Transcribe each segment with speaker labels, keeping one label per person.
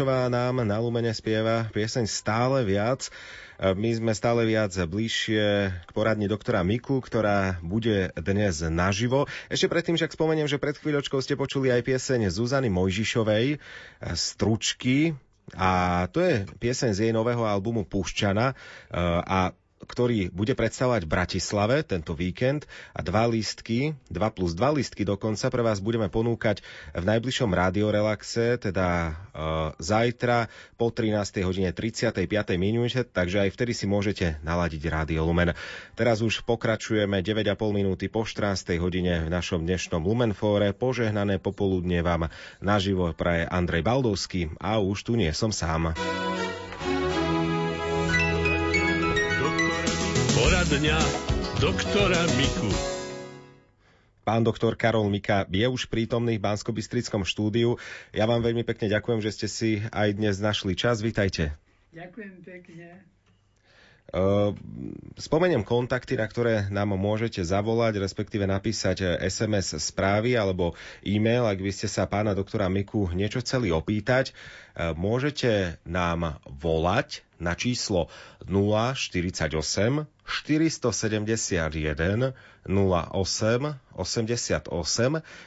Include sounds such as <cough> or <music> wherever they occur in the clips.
Speaker 1: Radičová nám na Lumene spieva pieseň stále viac. My sme stále viac bližšie k poradni doktora Miku, ktorá bude dnes naživo. Ešte predtým však spomeniem, že pred chvíľočkou ste počuli aj pieseň Zuzany Mojžišovej, Stručky, a to je pieseň z jej nového albumu Pušťana a ktorý bude predstavovať Bratislave tento víkend a dva lístky, dva plus dva lístky dokonca pre vás budeme ponúkať v najbližšom radiorelaxe, teda e, zajtra po 13. hodine 35. minúte, takže aj vtedy si môžete naladiť Rádio Lumen. Teraz už pokračujeme 9,5 minúty po 14. hodine v našom dnešnom Lumenfóre. Požehnané popoludne vám naživo praje Andrej Baldovský a už tu nie som sám.
Speaker 2: Poradňa doktora Miku.
Speaker 1: Pán doktor Karol Mika je už prítomný v bansko štúdiu. Ja vám veľmi pekne ďakujem, že ste si aj dnes našli čas. Vítajte.
Speaker 3: Ďakujem pekne.
Speaker 1: Spomeniem kontakty, na ktoré nám môžete zavolať, respektíve napísať SMS správy alebo e-mail, ak by ste sa pána doktora Miku niečo chceli opýtať. Môžete nám volať na číslo 048 471 08 88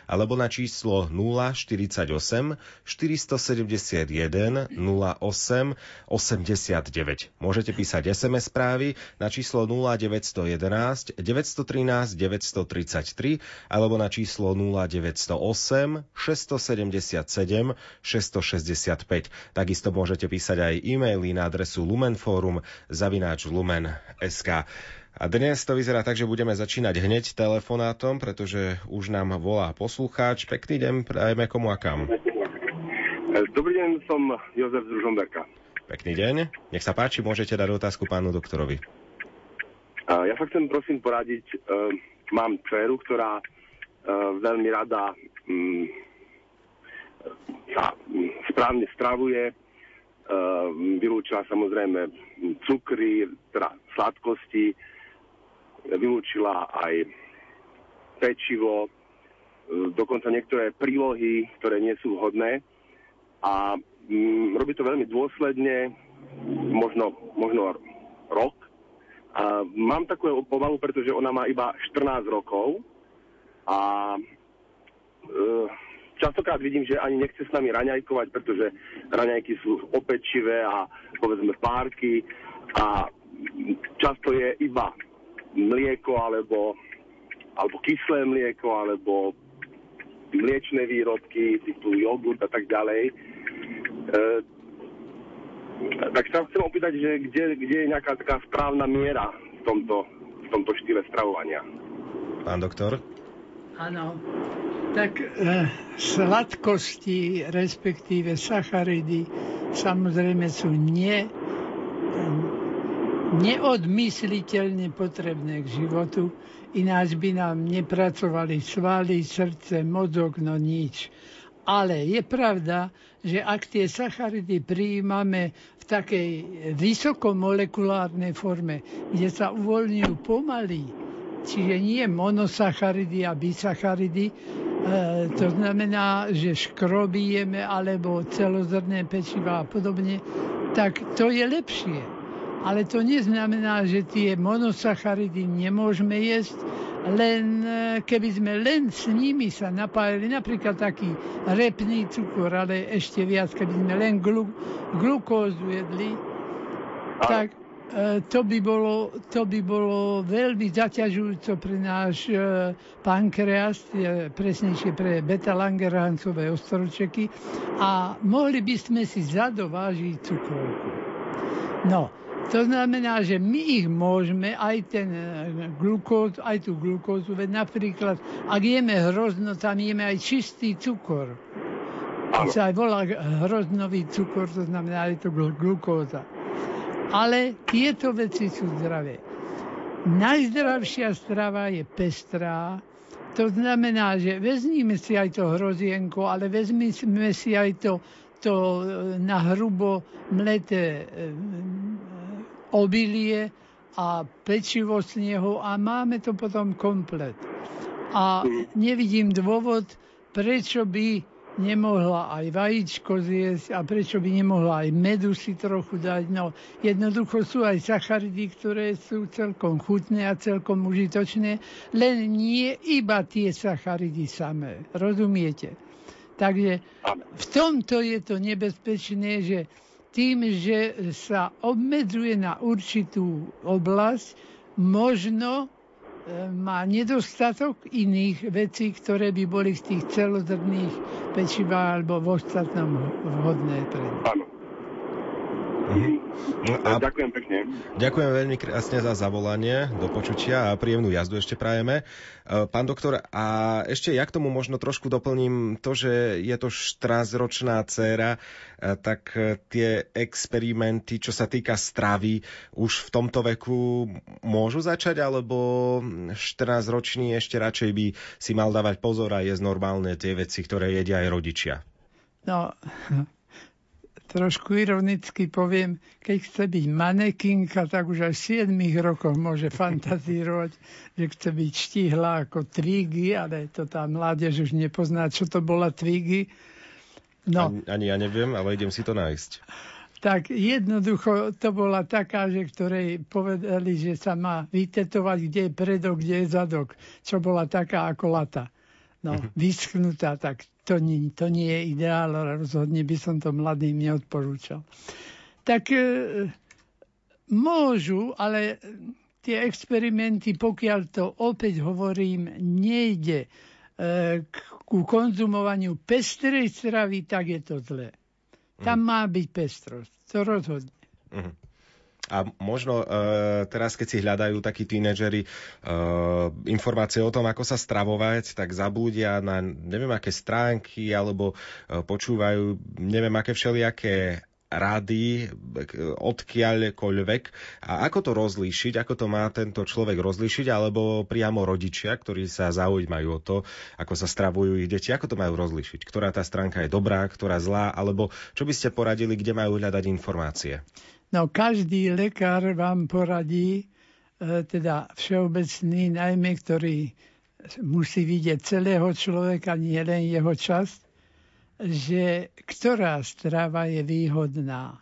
Speaker 1: alebo na číslo 048 471 08 89. Môžete písať SMS správy na číslo 0911 913 933 alebo na číslo 0908 677 665. Takisto môžete písať aj e-maily na adresu lumenforum zavináč lumen.sk. A dnes to vyzerá tak, že budeme začínať hneď telefonátom, pretože už nám volá poslucháč. Pekný deň, prajeme komu a kam.
Speaker 4: Dobrý deň, som Jozef z Ružomberka.
Speaker 1: Pekný deň. Nech sa páči, môžete dať otázku pánu doktorovi.
Speaker 4: Ja sa chcem prosím poradiť. E, mám dceru, ktorá e, veľmi rada mm, sa správne stravuje. E, vylúčila samozrejme cukry, teda sladkosti, vylúčila aj pečivo, e, dokonca niektoré prílohy, ktoré nie sú vhodné a mm, robí to veľmi dôsledne, možno, možno rok. A mám takú obavu, pretože ona má iba 14 rokov a e, častokrát vidím, že ani nechce s nami raňajkovať, pretože raňajky sú opečivé a povedzme párky a často je iba mlieko alebo, alebo kyslé mlieko alebo mliečné výrobky typu jogurt a tak ďalej. E, tak sa chcem opýtať, že kde, kde je nejaká taká správna miera v tomto, v tomto štýle stravovania.
Speaker 1: Pán doktor?
Speaker 3: Áno. Tak e, sladkosti, respektíve sacharidy, samozrejme sú nie neodmysliteľne potrebné k životu, ináč by nám nepracovali svaly, srdce, mozog, no nič. Ale je pravda, že ak tie sacharidy prijímame v takej vysokomolekulárnej forme, kde sa uvoľňujú pomaly, čiže nie monosacharidy a bisacharidy, to znamená, že škroby jeme alebo celozrné pečiva a podobne, tak to je lepšie. Ale to neznamená, že tie monosacharidy nemôžeme jesť, len e, keby sme len s nimi sa napájali, napríklad taký repný cukor, ale ešte viac, keby sme len glu, glukózu jedli, tak e, to by, bolo, to by bolo veľmi zaťažujúco pre náš e, pankreas, presnejšie pre beta-langerhancové ostročeky a mohli by sme si zadovážiť cukrovku. No, to znamená, že my ich môžeme, aj ten e, glukóz, aj tú glukózu, veď napríklad, ak jeme hrozno, tam jeme aj čistý cukor. To sa aj volá hroznový cukor, to znamená, aj to glukóza. Ale tieto veci sú zdravé. Najzdravšia strava je pestrá, to znamená, že vezmíme si aj to hrozienko, ale vezmíme si aj to, to e, na hrubo mleté e, obilie a pečivo z neho a máme to potom komplet. A nevidím dôvod, prečo by nemohla aj vajíčko zjesť a prečo by nemohla aj medu si trochu dať. No, jednoducho sú aj sacharidy, ktoré sú celkom chutné a celkom užitočné, len nie iba tie sacharidy samé. Rozumiete? Takže v tomto je to nebezpečné, že tým, že sa obmedzuje na určitú oblasť, možno má nedostatok iných vecí, ktoré by boli z tých celozrných pečivá alebo v ostatnom vhodné pre
Speaker 4: Áno. Mhm. A ďakujem pekne.
Speaker 1: Ďakujem veľmi krásne za zavolanie, do počutia a príjemnú jazdu ešte prajeme. E, pán doktor, a ešte ja k tomu možno trošku doplním to, že je to 14-ročná dcéra, e, tak e, tie experimenty, čo sa týka stravy, už v tomto veku môžu začať, alebo 14-ročný ešte radšej by si mal dávať pozor a jesť normálne tie veci, ktoré jedia aj rodičia?
Speaker 3: No, trošku ironicky poviem, keď chce byť manekinka, tak už aj v 7 rokoch môže <laughs> fantazírovať, že chce byť štihla ako Twiggy, ale to tá mládež už nepozná, čo to bola Twiggy.
Speaker 1: No. Ani, ani ja neviem, ale idem si to nájsť.
Speaker 3: Tak jednoducho to bola taká, že ktorej povedali, že sa má vytetovať, kde je predok, kde je zadok, čo bola taká ako lata. No, mhm. vyschnutá, tak to nie, to nie je ideál, ale rozhodne by som to mladým neodporúčal. Tak e, môžu, ale tie experimenty, pokiaľ to opäť hovorím, nejde e, k, ku konzumovaniu pestrej stravy, tak je to zlé. Tam mm. má byť pestrosť, to rozhodne. Mm.
Speaker 1: A možno e, teraz, keď si hľadajú takí tínedžeri e, informácie o tom, ako sa stravovať, tak zabúdia na neviem aké stránky alebo e, počúvajú neviem aké všelijaké rady odkiaľkoľvek. A ako to rozlíšiť, ako to má tento človek rozlíšiť, alebo priamo rodičia, ktorí sa zaujímajú o to, ako sa stravujú ich deti, ako to majú rozlíšiť, ktorá tá stránka je dobrá, ktorá zlá, alebo čo by ste poradili, kde majú hľadať informácie?
Speaker 3: No každý lekár vám poradí, e, teda všeobecný, najmä ktorý musí vidieť celého človeka, nie len jeho časť, že ktorá strava je výhodná.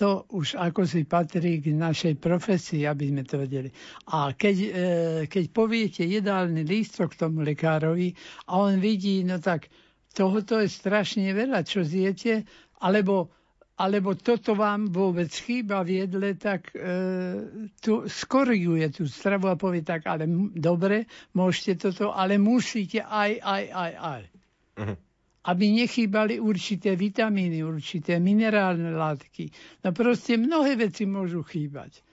Speaker 3: To už ako si patrí k našej profesii, aby sme to vedeli. A keď, e, keď poviete jedálny lístok tomu lekárovi a on vidí, no tak tohoto je strašne veľa, čo zjete, alebo alebo toto vám vôbec chýba v jedle, tak e, tu skoriguje tú stravu a povie tak, ale m- dobre, môžete toto, ale musíte aj, aj, aj, aj. Uh-huh. Aby nechýbali určité vitamíny, určité minerálne látky. No proste mnohé veci môžu chýbať.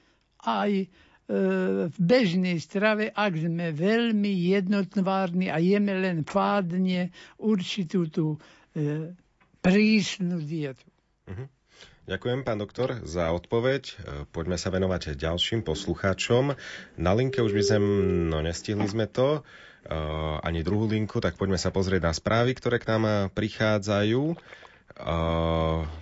Speaker 3: Aj e, v bežnej strave, ak sme veľmi jednotvárni a jeme len fádne určitú tú e, prísnu dietu. Uh-huh.
Speaker 1: Ďakujem, pán doktor, za odpoveď. E, poďme sa venovať ďalším poslucháčom. Na linke už by sme, no nestihli sme to, uh, ani druhú linku, tak poďme sa pozrieť na správy, ktoré k nám prichádzajú.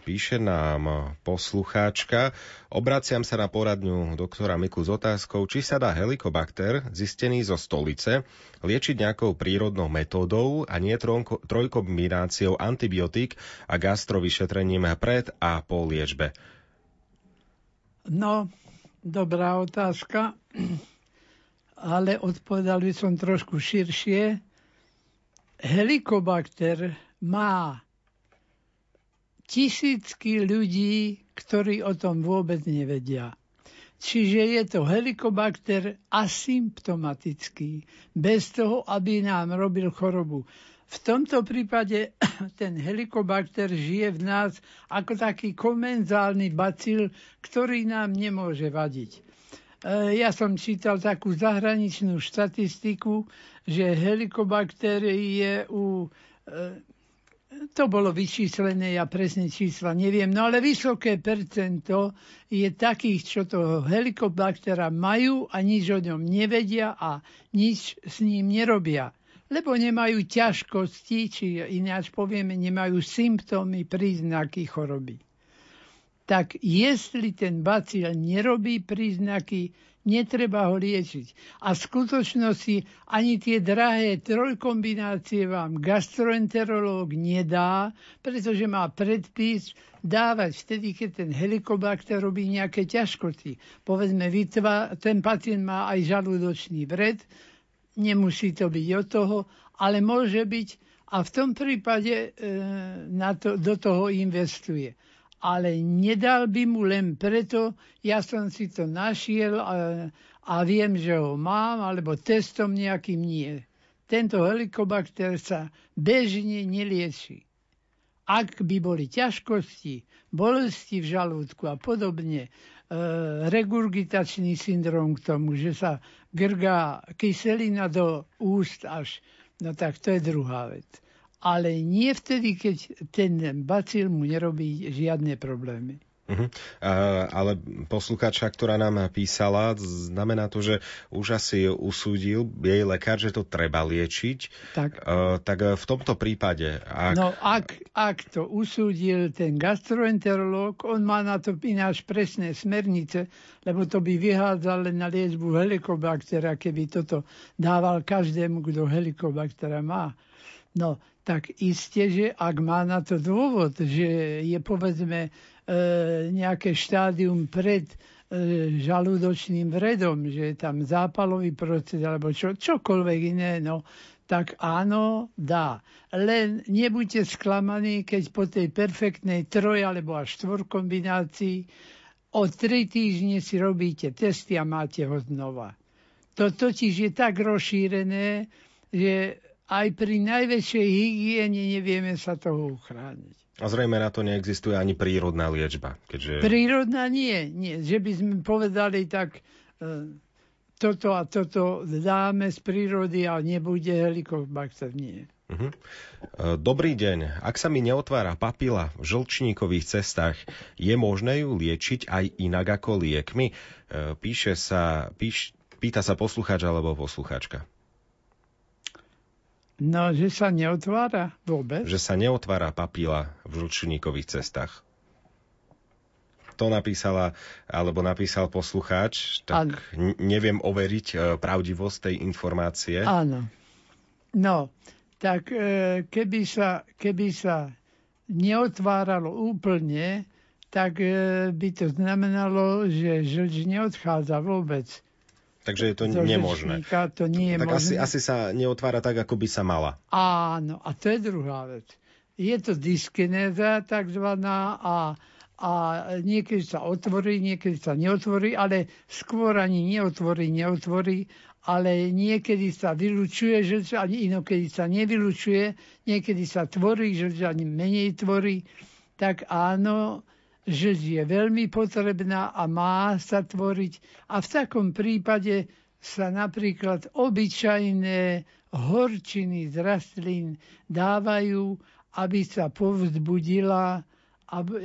Speaker 1: Píše nám poslucháčka. Obraciam sa na poradňu doktora Miku s otázkou, či sa dá helikobakter, zistený zo stolice, liečiť nejakou prírodnou metódou a nie trojkombináciou antibiotík a gastrovyšetrením pred a po liečbe.
Speaker 3: No, dobrá otázka, ale odpovedal by som trošku širšie. Helikobakter má tisícky ľudí, ktorí o tom vôbec nevedia. Čiže je to helikobakter asymptomatický, bez toho, aby nám robil chorobu. V tomto prípade <clears throat> ten helikobakter žije v nás ako taký komenzálny bacil, ktorý nám nemôže vadiť. E, ja som čítal takú zahraničnú štatistiku, že helikobakter je u e, to bolo vyčíslené, ja presne čísla neviem, no ale vysoké percento je takých, čo to helikobaktera majú a nič o ňom nevedia a nič s ním nerobia. Lebo nemajú ťažkosti, či ináč povieme, nemajú symptómy, príznaky choroby. Tak jestli ten bacil nerobí príznaky, netreba ho liečiť. A v skutočnosti ani tie drahé trojkombinácie vám gastroenterológ nedá, pretože má predpis dávať vtedy, keď ten helikobakter robí nejaké ťažkosti. Povedzme, vytva, ten pacient má aj žalúdočný vred, nemusí to byť od toho, ale môže byť a v tom prípade e, na to, do toho investuje ale nedal by mu len preto, ja som si to našiel a, a viem, že ho mám, alebo testom nejakým nie. Tento helikobakter sa bežne nelieči. Ak by boli ťažkosti, bolesti v žalúdku a podobne, e, regurgitačný syndrom k tomu, že sa grgá kyselina do úst až, no tak to je druhá vec ale nie vtedy, keď ten bacil mu nerobí žiadne problémy.
Speaker 1: Uh-huh. Uh, ale posluchačka, ktorá nám písala, znamená to, že už asi usúdil jej lekár, že to treba liečiť.
Speaker 3: Tak,
Speaker 1: uh, tak v tomto prípade...
Speaker 3: Ak... No ak, ak to usúdil ten gastroenterológ, on má na to ináč presné smernice, lebo to by vyhádzal len na liečbu helikobaktera, keby toto dával každému, kto helikobaktera má. No, tak iste, že ak má na to dôvod, že je povedzme e, nejaké štádium pred e, žalúdočným vredom, že je tam zápalový proces alebo čo, čokoľvek iné, no, tak áno, dá. Len nebuďte sklamaní, keď po tej perfektnej troj alebo až štvor kombinácii o tri týždne si robíte testy a máte ho znova. To totiž je tak rozšírené, že aj pri najväčšej hygiene nevieme sa toho uchrániť.
Speaker 1: A zrejme na to neexistuje ani prírodná liečba. Keďže...
Speaker 3: Prírodná nie, nie. Že by sme povedali tak, e, toto a toto dáme z prírody a nebude helikobakter. Nie. Uh-huh.
Speaker 1: Dobrý deň. Ak sa mi neotvára papila v žlčníkových cestách, je možné ju liečiť aj inak ako liekmi? E, píše sa, píš, pýta sa poslucháč alebo poslucháčka.
Speaker 3: No, že sa neotvára vôbec?
Speaker 1: Že sa neotvára papila v žlčníkových cestách. To napísala, alebo napísal poslucháč, tak ano. neviem overiť e, pravdivosť tej informácie.
Speaker 3: Áno. No, tak e, keby sa, keby sa neotváralo úplne, tak e, by to znamenalo, že žlč neodchádza vôbec.
Speaker 1: Takže je to nemožné.
Speaker 3: To nie je
Speaker 1: tak
Speaker 3: možné.
Speaker 1: Asi, asi sa neotvára tak, ako by sa mala.
Speaker 3: Áno, a to je druhá vec. Je to dyskinéza takzvaná a, a niekedy sa otvorí, niekedy sa neotvorí, ale skôr ani neotvorí, neotvorí, ale niekedy sa vylučuje žlč, ani inokedy sa nevylučuje, niekedy sa tvorí žlč, ani menej tvorí. Tak áno, že je veľmi potrebná a má sa tvoriť. A v takom prípade sa napríklad obyčajné horčiny z rastlín dávajú, aby sa povzbudila,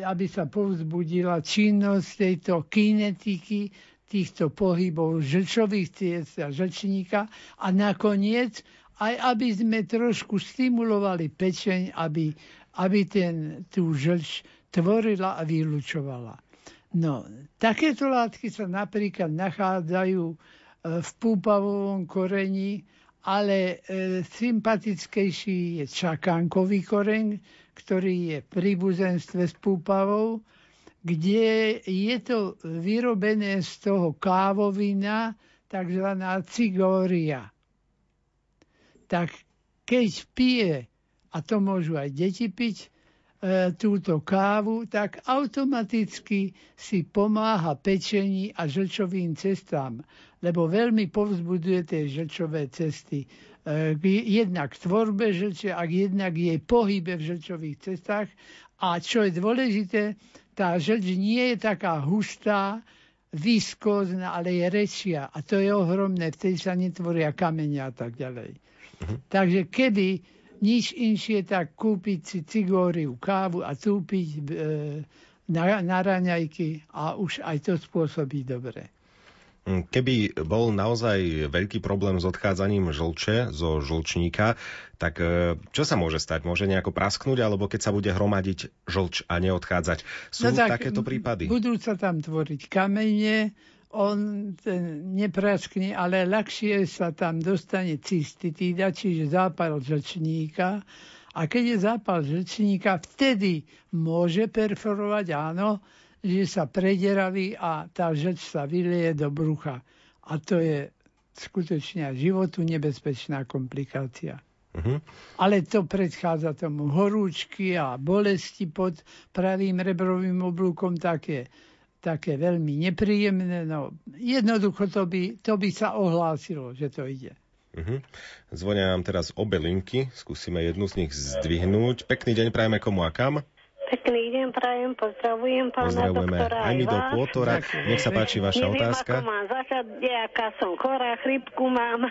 Speaker 3: aby, sa povzbudila činnosť tejto kinetiky, týchto pohybov žlčových ciest a žlčníka a nakoniec aj aby sme trošku stimulovali pečeň, aby, aby ten, tú žlč tvorila a vylučovala. No, takéto látky sa napríklad nachádzajú e, v púpavovom koreni, ale e, sympatickejší je čakánkový koreň, ktorý je v príbuzenstve s púpavou, kde je to vyrobené z toho kávovina, tzv. cigória. Tak keď pije, a to môžu aj deti piť, túto kávu, tak automaticky si pomáha pečení a žlčovým cestám, lebo veľmi povzbuduje tie žlčové cesty. E, jednak tvorbe žlče a jednak jej pohybe v žlčových cestách. A čo je dôležité, tá žlč nie je taká hustá, viskózna, ale je rečia. A to je ohromné, vtedy sa netvoria kamenia a tak ďalej. Uh-huh. Takže keby nič inšie, tak kúpiť si cigóriu, kávu a túpiť e, na, na raňajky a už aj to spôsobí dobre.
Speaker 1: Keby bol naozaj veľký problém s odchádzaním žlče zo žlčníka, tak e, čo sa môže stať? Môže nejako prasknúť, alebo keď sa bude hromadiť žlč a neodchádzať? Sú no tak, takéto prípady?
Speaker 3: Budú sa tam tvoriť kamene, on ten nepraskne, ale ľahšie sa tam dostane cystitída, čiže zápal žlčníka. A keď je zápal žlčníka, vtedy môže perforovať, áno, že sa prederaví a tá žeč sa vyleje do brucha. A to je skutočne životu nebezpečná komplikácia. Uh-huh. Ale to predchádza tomu horúčky a bolesti pod pravým rebrovým oblúkom také, také veľmi nepríjemné. No, jednoducho to by, to by sa ohlásilo, že to ide.
Speaker 1: Uh-huh. Zvonia nám teraz obe linky, skúsime jednu z nich zdvihnúť. Pekný deň prajeme komu a kam?
Speaker 5: Pekný deň, prajem, pozdravujem pána
Speaker 1: Pozdravujeme
Speaker 5: doktora
Speaker 1: aj my do Pôtora. Nech sa páči vaša
Speaker 5: Neviem,
Speaker 1: otázka.
Speaker 5: ako mám začať, aká som chorá, chrypku mám.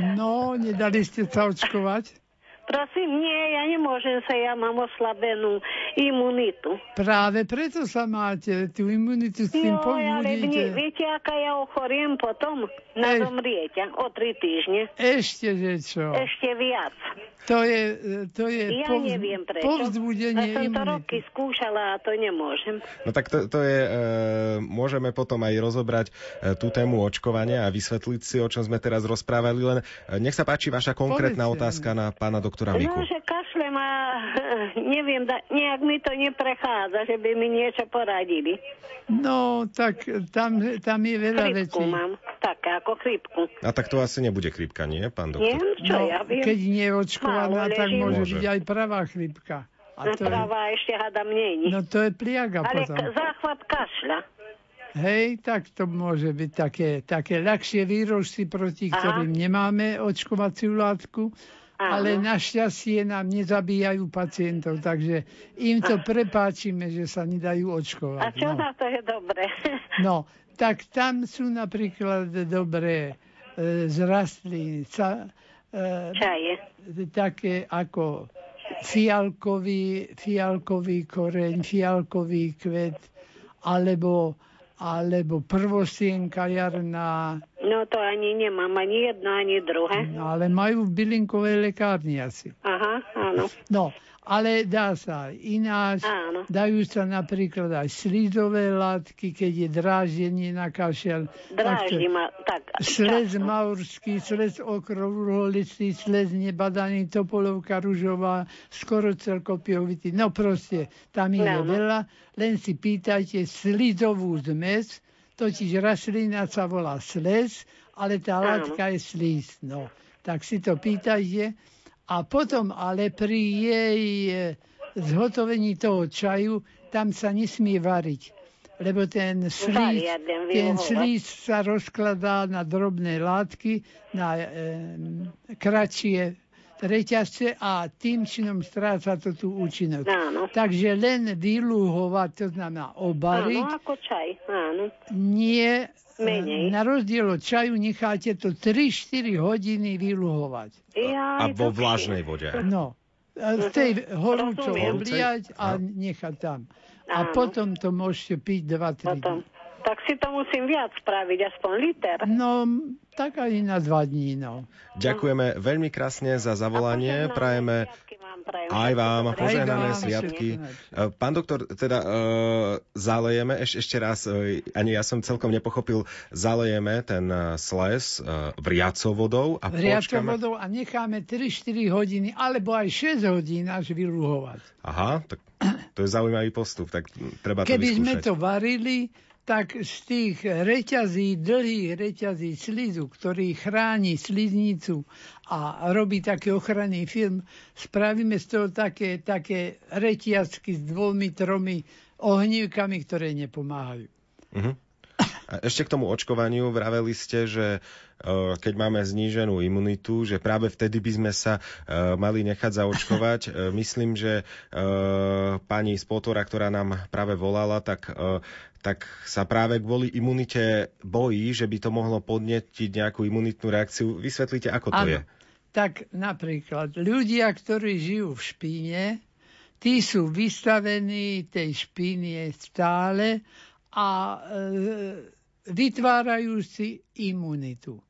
Speaker 3: No, nedali ste sa očkovať?
Speaker 5: Prosím, nie, ja nemôžem sa, ja mám oslabenú imunitu.
Speaker 3: Práve preto sa máte tú imunitu s tým
Speaker 5: Jo, ale mne,
Speaker 3: povzbudíte.
Speaker 5: viete, aká ja ochoriem potom? Na
Speaker 3: Ej.
Speaker 5: zomrieť o tri týždne.
Speaker 3: Ešte, že čo?
Speaker 5: Ešte viac.
Speaker 3: To je, to je
Speaker 5: Ja
Speaker 3: povz-
Speaker 5: neviem prečo.
Speaker 3: povzbudenie
Speaker 5: ja som to
Speaker 3: imunity.
Speaker 5: roky skúšala a to nemôžem.
Speaker 1: No tak to, to je, e, môžeme potom aj rozobrať e, tú tému očkovania a vysvetliť si, o čom sme teraz rozprávali, len e, nech sa páči vaša konkrétna
Speaker 3: Povedzte.
Speaker 1: otázka na pána doktora Miku.
Speaker 5: No, že kašlem a <laughs> neviem, da, nejak mi to neprechádza, že by mi niečo poradili.
Speaker 3: No, tak tam, tam je veľa
Speaker 5: Chrypku
Speaker 3: vecí.
Speaker 5: mám, také ako chrypku.
Speaker 1: A tak to asi nebude chrípka, nie, pán
Speaker 5: Nie,
Speaker 1: doktor?
Speaker 5: čo
Speaker 3: No,
Speaker 5: ja viem.
Speaker 3: keď nie je očkovaná, tak môže
Speaker 1: Môže.
Speaker 3: byť aj pravá chrypka. A
Speaker 5: A
Speaker 3: to je,
Speaker 5: Práva ešte hádam není.
Speaker 3: no to je pliaga
Speaker 5: Ale
Speaker 3: potom.
Speaker 5: k- záchvat kašľa.
Speaker 3: Hej, tak to môže byť také, také ľahšie výrožky, proti
Speaker 5: Aha.
Speaker 3: ktorým nemáme očkovaciu látku. Ale našťastie nám nezabíjajú pacientov, takže im to prepáčime, že sa nedajú
Speaker 5: A
Speaker 3: očkovať.
Speaker 5: čo
Speaker 3: no.
Speaker 5: na to je dobre?
Speaker 3: no, tak tam sú napríklad dobré e, z rastlín, sa, e,
Speaker 5: Čaje.
Speaker 3: také ako fialkový, fialkový koreň, fialkový kvet, alebo, alebo prvosienka jarná,
Speaker 5: No to ani nemám, ani jedno, ani druhé.
Speaker 3: no, ale majú v bylinkovej lekárni asi.
Speaker 5: Aha, áno.
Speaker 3: No, ale dá sa ináč.
Speaker 5: Áno.
Speaker 3: Dajú sa napríklad aj slizové látky, keď je dráždenie na kašel.
Speaker 5: Dráždi ma tak.
Speaker 3: Slez
Speaker 5: často.
Speaker 3: maurský, slez okrouholistý, slez nebadaný, topolovka ružová, skoro celkopiovitý. No proste, tam je
Speaker 5: Áno.
Speaker 3: veľa. Len si pýtajte slizovú zmes, totiž rastlina sa volá slez, ale tá
Speaker 5: Áno.
Speaker 3: látka je slíz. No, tak si to pýtajte. A potom ale pri jej e, zhotovení toho čaju, tam sa nesmie variť. Lebo ten slíz, ten slíz sa rozkladá na drobné látky, na e, kratšie reťazce a tým činom stráca to tú účinok.
Speaker 5: Áno.
Speaker 3: Takže len vyluhovať, to znamená obariť,
Speaker 5: Áno, ako čaj, áno.
Speaker 3: nie
Speaker 5: Menej.
Speaker 3: na rozdiel od čaju necháte to 3-4 hodiny vyluhovať.
Speaker 5: Ja,
Speaker 1: A vo vlažnej vode.
Speaker 3: No, a v tej horúčou
Speaker 5: Rozumiem.
Speaker 3: obliať a nechať tam. A potom to môžete piť 2-3
Speaker 5: Potom.
Speaker 3: dní.
Speaker 5: Tak si to musím viac spraviť, aspoň liter.
Speaker 3: No, tak aj na 2 dní, no.
Speaker 1: Ďakujeme veľmi krásne za zavolanie. Prajeme aj vám požehnané sviatky. E, Pán doktor, teda e, zalejeme, eš, ešte raz, e, ani ja som celkom nepochopil, zalejeme ten e, sles e, vriacou vodou a
Speaker 3: Vriacou
Speaker 1: počkáme.
Speaker 3: vodou a necháme 3-4 hodiny, alebo aj 6 hodín až vyluhovať.
Speaker 1: Aha, tak to je zaujímavý postup, tak treba to
Speaker 3: Keby sme to varili, tak z tých reťazí, dlhých reťazí slizu, ktorý chráni sliznicu a robí taký ochranný film, spravíme z toho také, také reťazky s dvomi, tromi ohnívkami, ktoré nepomáhajú.
Speaker 1: Mhm. A ešte k tomu očkovaniu vraveli ste, že e, keď máme zníženú imunitu, že práve vtedy by sme sa e, mali nechať zaočkovať. E, Myslím, že pani z Potora, ktorá nám práve volala, tak, tak sa práve kvôli imunite bojí, že by to mohlo podnetiť nejakú imunitnú reakciu. Vysvetlite, ako to
Speaker 3: Áno.
Speaker 1: je.
Speaker 3: Tak napríklad ľudia, ktorí žijú v špíne, tí sú vystavení tej špíne stále a e, vytvárajú si imunitu.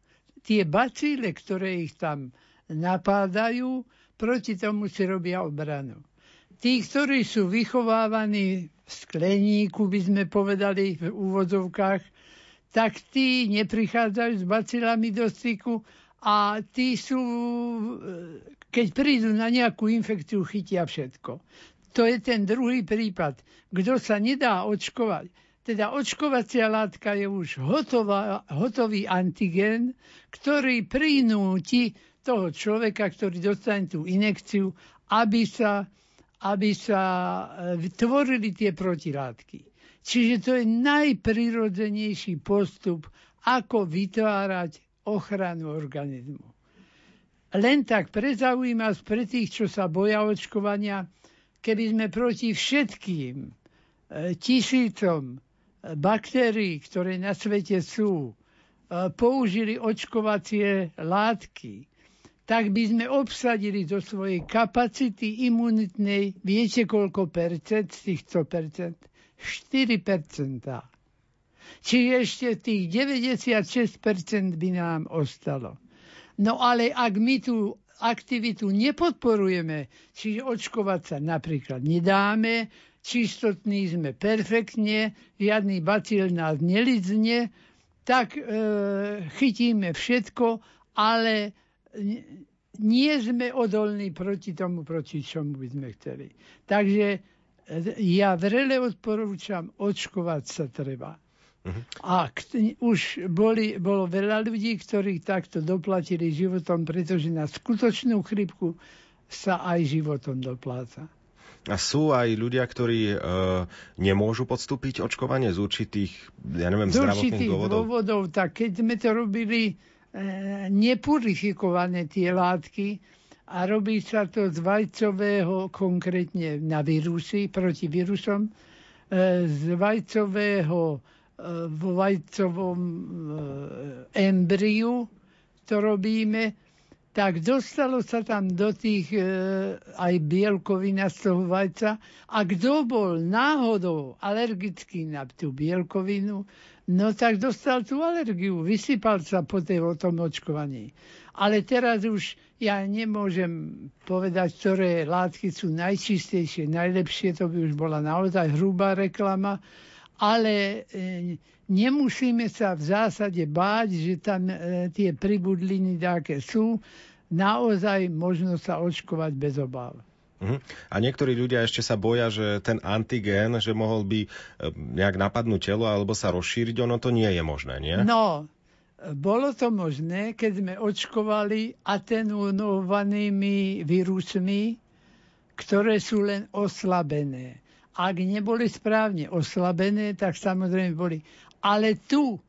Speaker 3: Tie bacíle, ktoré ich tam napádajú, proti tomu si robia obranu. Tí, ktorí sú vychovávaní v skleníku, by sme povedali v úvodzovkách, tak tí neprichádzajú s bacilami do styku a tí sú, keď prídu na nejakú infekciu, chytia všetko. To je ten druhý prípad. Kto sa nedá očkovať, teda očkovacia látka je už hotová, hotový antigen, ktorý prinúti toho človeka, ktorý dostane tú inekciu, aby sa, aby sa e, tvorili tie protilátky. Čiže to je najprirodzenejší postup, ako vytvárať ochranu organizmu. Len tak pre pre tých, čo sa boja očkovania, keby sme proti všetkým e, tisícom baktérií, ktoré na svete sú, použili očkovacie látky, tak by sme obsadili do svojej kapacity imunitnej, viete koľko percent z týchto percent? 4 percentá. Čiže ešte tých 96% by nám ostalo. No ale ak my tú aktivitu nepodporujeme, čiže očkovať sa napríklad nedáme, čistotní sme perfektne, žiadny bacil nás nelizne, tak e, chytíme všetko, ale nie sme odolní proti tomu, proti čomu by sme chceli. Takže e, ja vrele odporúčam, očkovať sa treba. Uh-huh. A k- už boli, bolo veľa ľudí, ktorí takto doplatili životom, pretože na skutočnú chrypku sa aj životom dopláca.
Speaker 1: A sú aj ľudia, ktorí e, nemôžu podstúpiť očkovanie z určitých, ja neviem, z zdravotných dôvodov?
Speaker 3: dôvodov. Tak keď sme to robili E, nepurifikované tie látky a robí sa to z vajcového, konkrétne na vírusy, proti vírusom, e, z vajcového e, vo vajcovom embriu to robíme, tak dostalo sa tam do tých e, aj bielkovina z toho vajca a kto bol náhodou alergický na tú bielkovinu, No tak dostal tú alergiu, vysypal sa po tej tom očkovaní. Ale teraz už ja nemôžem povedať, ktoré látky sú najčistejšie, najlepšie, to by už bola naozaj hrubá reklama, ale e, nemusíme sa v zásade báť, že tam e, tie pribudliny také sú. Naozaj možno sa očkovať bez obáv.
Speaker 1: Uh-huh. A niektorí ľudia ešte sa boja, že ten antigén, že mohol by e, nejak napadnúť telo alebo sa rozšíriť, ono to nie je možné, nie?
Speaker 3: No, bolo to možné, keď sme očkovali atenuovanými vírusmi, ktoré sú len oslabené. Ak neboli správne oslabené, tak samozrejme boli. Ale tu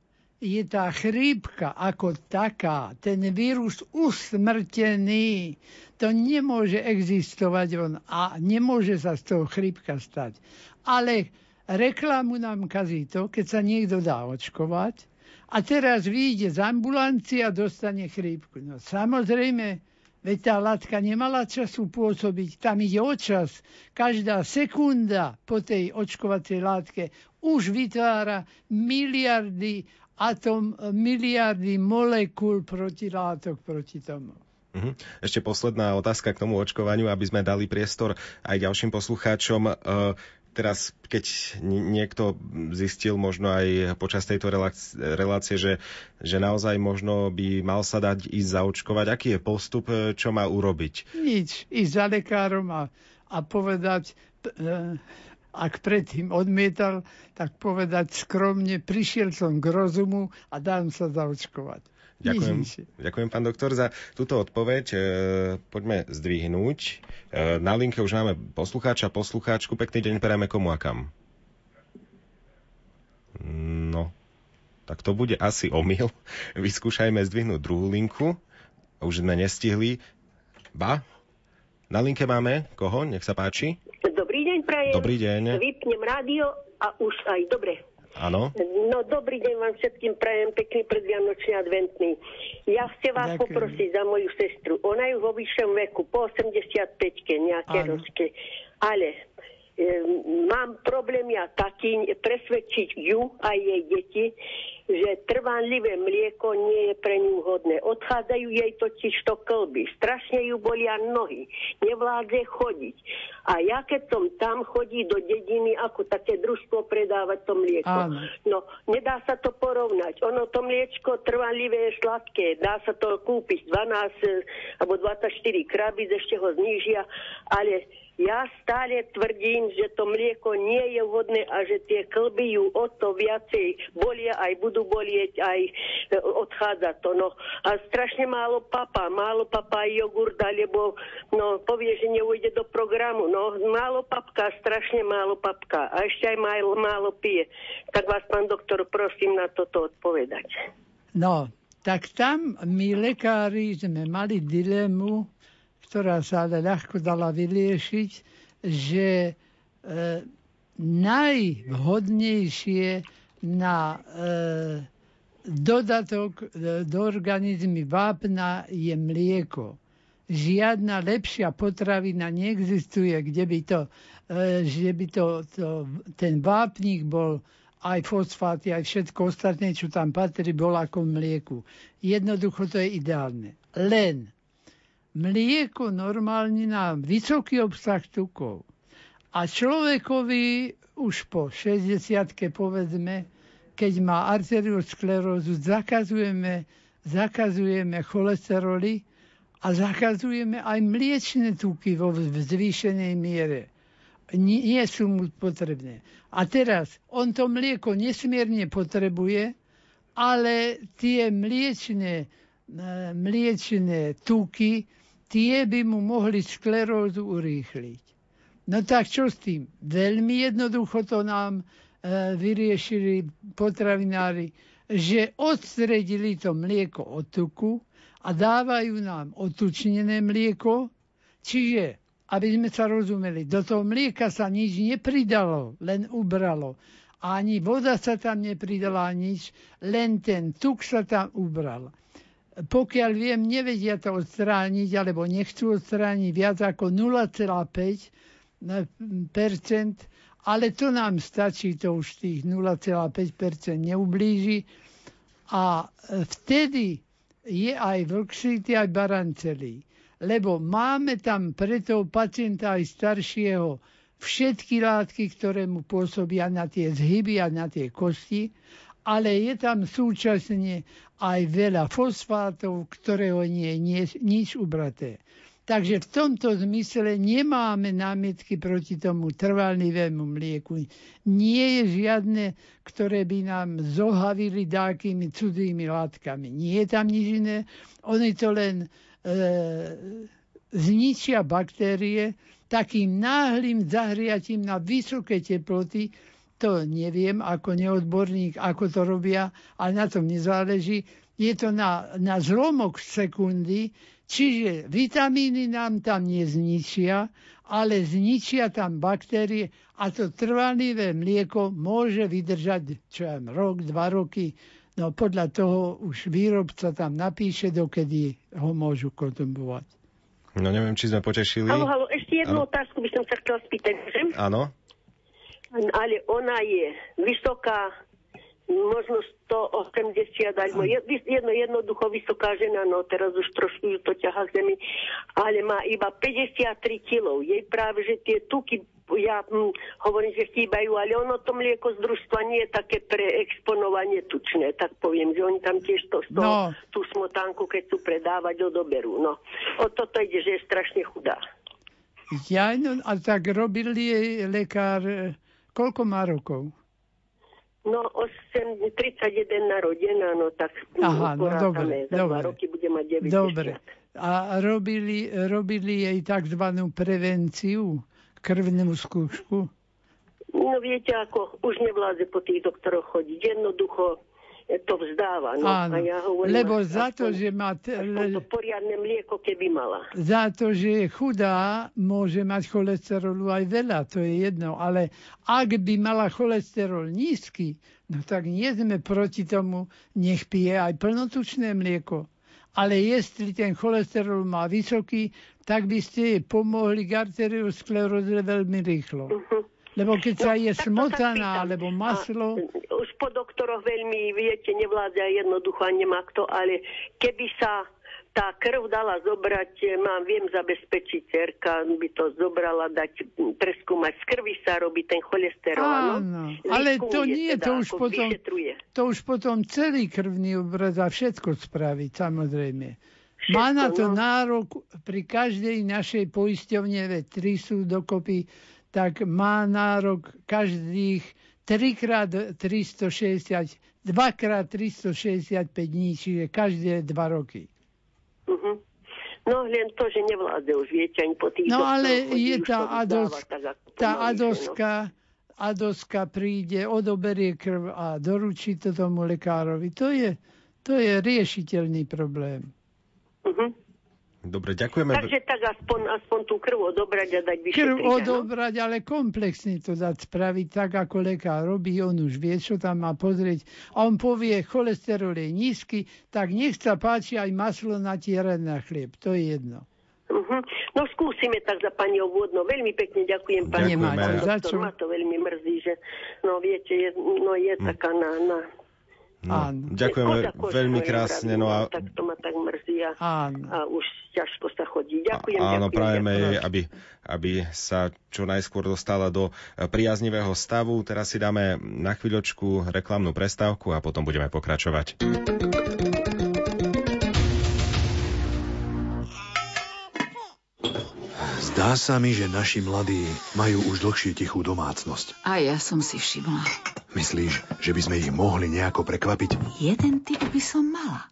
Speaker 3: je tá chrípka ako taká, ten vírus usmrtený, to nemôže existovať on a nemôže sa z toho chrípka stať. Ale reklamu nám kazí to, keď sa niekto dá očkovať a teraz vyjde z ambulancie a dostane chrípku. No samozrejme, veď tá látka nemala času pôsobiť, tam ide o čas. Každá sekunda po tej očkovacej látke už vytvára miliardy atom, miliardy molekúl protilátok proti tomu.
Speaker 1: Mhm. Ešte posledná otázka k tomu očkovaniu, aby sme dali priestor aj ďalším poslucháčom. Teraz, keď niekto zistil možno aj počas tejto relácie, že, že naozaj možno by mal sa dať ísť zaočkovať, aký je postup, e, čo má urobiť?
Speaker 3: Nič. Ísť za lekárom a, a povedať, e, ak predtým odmietal, tak povedať skromne, prišiel som k rozumu a dám sa zaočkovať.
Speaker 1: Ďakujem, ďakujem, pán doktor, za túto odpoveď. E, poďme zdvihnúť. E, na linke už máme poslucháča, poslucháčku. Pekný deň prejme komu a kam. No, tak to bude asi omyl. <laughs> Vyskúšajme zdvihnúť druhú linku. Už sme nestihli. Ba, na linke máme koho? Nech sa páči.
Speaker 6: Dobrý deň, prajem.
Speaker 1: Dobrý deň.
Speaker 6: Vypnem rádio a už aj dobre.
Speaker 1: Áno.
Speaker 6: No dobrý deň vám všetkým prajem, pekný predvianočný adventný. Ja chcem vás Ďakujem. poprosiť za moju sestru. Ona je vo vyššom veku, po 85-ke, nejaké ročke. Ale e, mám problém ja taký presvedčiť ju a jej deti, že trvanlivé mlieko nie je pre ňu vhodné. Odchádzajú jej totiž to klby. Strašne ju bolia nohy. Nevládze chodiť. A ja keď som tam chodí do dediny, ako také družstvo predávať to mlieko.
Speaker 3: Áno.
Speaker 6: No, nedá sa to porovnať. Ono to mliečko trvanlivé je sladké. Dá sa to kúpiť 12 eh, alebo 24 krabic, ešte ho znížia, ale ja stále tvrdím, že to mlieko nie je vhodné a že tie klby ju o to viacej bolia, aj budú bolieť, aj e, odchádza to. No. A strašne málo papa, málo papa aj jogurt, alebo no, povie, že neujde do programu. No, málo papka, strašne málo papka. A ešte aj málo, málo pije. Tak vás, pán doktor, prosím na toto odpovedať.
Speaker 3: No, tak tam my lekári sme mali dilemu, ktorá sa ale ľahko dala vyriešiť, že e, najvhodnejšie na e, dodatok e, do organizmy vápna je mlieko. Žiadna lepšia potravina neexistuje, kde by to, e, že by to, to, ten vápnik bol aj fosfáty, aj všetko ostatné, čo tam patrí, bol ako mlieku. Jednoducho to je ideálne. Len mlieko normálne na vysoký obsah tukov. A človekovi už po 60 povedzme, keď má arteriosklerózu, zakazujeme, zakazujeme cholesteroly a zakazujeme aj mliečne tuky vo zvýšenej miere. Nie, nie sú mu potrebné. A teraz, on to mlieko nesmierne potrebuje, ale tie mliečne, e, mliečne tuky tie by mu mohli sklerózu urýchliť. No tak čo s tým? Veľmi jednoducho to nám e, vyriešili potravinári, že odstredili to mlieko od tuku a dávajú nám otučnené mlieko, čiže, aby sme sa rozumeli, do toho mlieka sa nič nepridalo, len ubralo. Ani voda sa tam nepridala, nič, len ten tuk sa tam ubral pokiaľ viem, nevedia to odstrániť, alebo nechcú odstrániť viac ako 0,5% ale to nám stačí, to už tých 0,5 neublíži. A vtedy je aj vlkšity, aj barancelý. Lebo máme tam pre toho pacienta aj staršieho všetky látky, ktoré mu pôsobia na tie zhyby a na tie kosti ale je tam súčasne aj veľa fosfátov, ktorého nie je nič ubraté. Takže v tomto zmysle nemáme námietky proti tomu trvalnivému mlieku. Nie je žiadne, ktoré by nám zohavili dákými cudzými látkami. Nie je tam nič iné. Oni to len e, zničia baktérie takým náhlým zahriatím na vysoké teploty, to neviem ako neodborník, ako to robia, ale na tom nezáleží. Je to na, na zlomok sekundy, čiže vitamíny nám tam nezničia, ale zničia tam baktérie a to trvanlivé mlieko môže vydržať čo ja rok, dva roky. No podľa toho už výrobca tam napíše, dokedy ho môžu konzumovať.
Speaker 1: No neviem, či sme potešili.
Speaker 6: Halo, halo, ešte jednu ano. otázku by som sa chcela spýtať.
Speaker 1: Áno
Speaker 6: ale ona je vysoká, možno 180, alebo jedno, jednoducho vysoká žena, no teraz už trošku ju to ťaha k zemi, ale má iba 53 kg. Jej práve, že tie tuky ja hm, hovorím, že chýbajú, ale ono to mlieko z družstva nie je také pre exponovanie tučné, tak poviem, že oni tam tiež to, to no. tú smotánku, keď chcú predávať, odoberú. No. O toto ide, že je strašne chudá.
Speaker 3: Ja, no, a tak robil jej lekár Koľko má rokov?
Speaker 6: No, 8, 31 narodená, no tak
Speaker 3: Aha, no dobre,
Speaker 6: za dobre. roky bude mať 90.
Speaker 3: Dobre. A robili, robili jej tzv. prevenciu, krvnú skúšku?
Speaker 6: No viete ako, už nevládze po tých doktoroch chodiť. Jednoducho to vzdáva. No.
Speaker 3: Áno, a ja hovorím, lebo za to, že má... T-
Speaker 6: to poriadne mlieko, keby mala.
Speaker 3: Za to, že je chudá, môže mať cholesterolu aj veľa, to je jedno. Ale ak by mala cholesterol nízky, no tak nie sme proti tomu, nech pije aj plnotučné mlieko. Ale jestli ten cholesterol má vysoký, tak by ste jej pomohli k arterioskleróze veľmi rýchlo. Uh-huh. Lebo keď sa je
Speaker 6: to sa
Speaker 3: smotana alebo maslo,
Speaker 6: A, už po doktoroch veľmi, viete, nevládza jednoducho a nemá kto, ale keby sa tá krv dala zobrať, e, mám, viem zabezpečiť, cerka by to zobrala, dať, m, preskúmať. Z krvi sa robí ten cholesterol, áno?
Speaker 3: Ale to nie,
Speaker 6: teda,
Speaker 3: to už potom,
Speaker 6: vyšetruje.
Speaker 3: to už potom celý krvný obraz a všetko spraviť, samozrejme.
Speaker 6: Všetko,
Speaker 3: Má na to
Speaker 6: no.
Speaker 3: nárok pri každej našej poisťovne, veď tri sú dokopy, tak má nárok každých 3 krát 360, 2 krát 365 dní, čiže každé 2 roky.
Speaker 6: Mhm. No len to, že nevládze už, viete, ani po tých
Speaker 3: No ale je tá
Speaker 6: to vydáva
Speaker 3: ados,
Speaker 6: tak ako
Speaker 3: tá
Speaker 6: pomaly, že no.
Speaker 3: adoska, adoska príde, odoberie krv a doručí to tomu lekárovi. To je, to je riešiteľný problém.
Speaker 6: Mhm.
Speaker 1: Dobre, ďakujeme.
Speaker 6: Takže tak aspoň, aspoň tú krv odobrať a dať vyšetriť.
Speaker 3: Krv odobrať, ale komplexne to dať spraviť tak, ako lekár robí. On už vie, čo tam má pozrieť. A on povie, cholesterol je nízky, tak nech sa páči aj maslo natierať na chlieb. To je jedno.
Speaker 6: Mhm. No skúsime tak za pani obvodno. Veľmi pekne ďakujem pani
Speaker 1: Ďakujeme.
Speaker 6: pán
Speaker 3: Za
Speaker 6: doktor.
Speaker 3: čo?
Speaker 6: Ma to veľmi mrzí, že no viete, je, no je
Speaker 1: Hm.
Speaker 6: taká na... na
Speaker 1: No,
Speaker 3: Áno.
Speaker 1: ďakujeme veľmi krásne. No a,
Speaker 6: Tak to ma tak mrzí a,
Speaker 3: Áno.
Speaker 6: a už ťažko sa chodí. Ďakujem,
Speaker 1: áno,
Speaker 6: ďakujem.
Speaker 1: prajeme
Speaker 6: ďakujem.
Speaker 1: jej, aby, aby sa čo najskôr dostala do eh, priaznivého stavu. Teraz si dáme na chvíľočku reklamnú prestávku a potom budeme pokračovať.
Speaker 7: Zdá sa mi, že naši mladí majú už dlhšie tichú domácnosť.
Speaker 8: A ja som si všimla.
Speaker 7: Myslíš, že by sme ich mohli nejako prekvapiť?
Speaker 8: Jeden typ by som mala.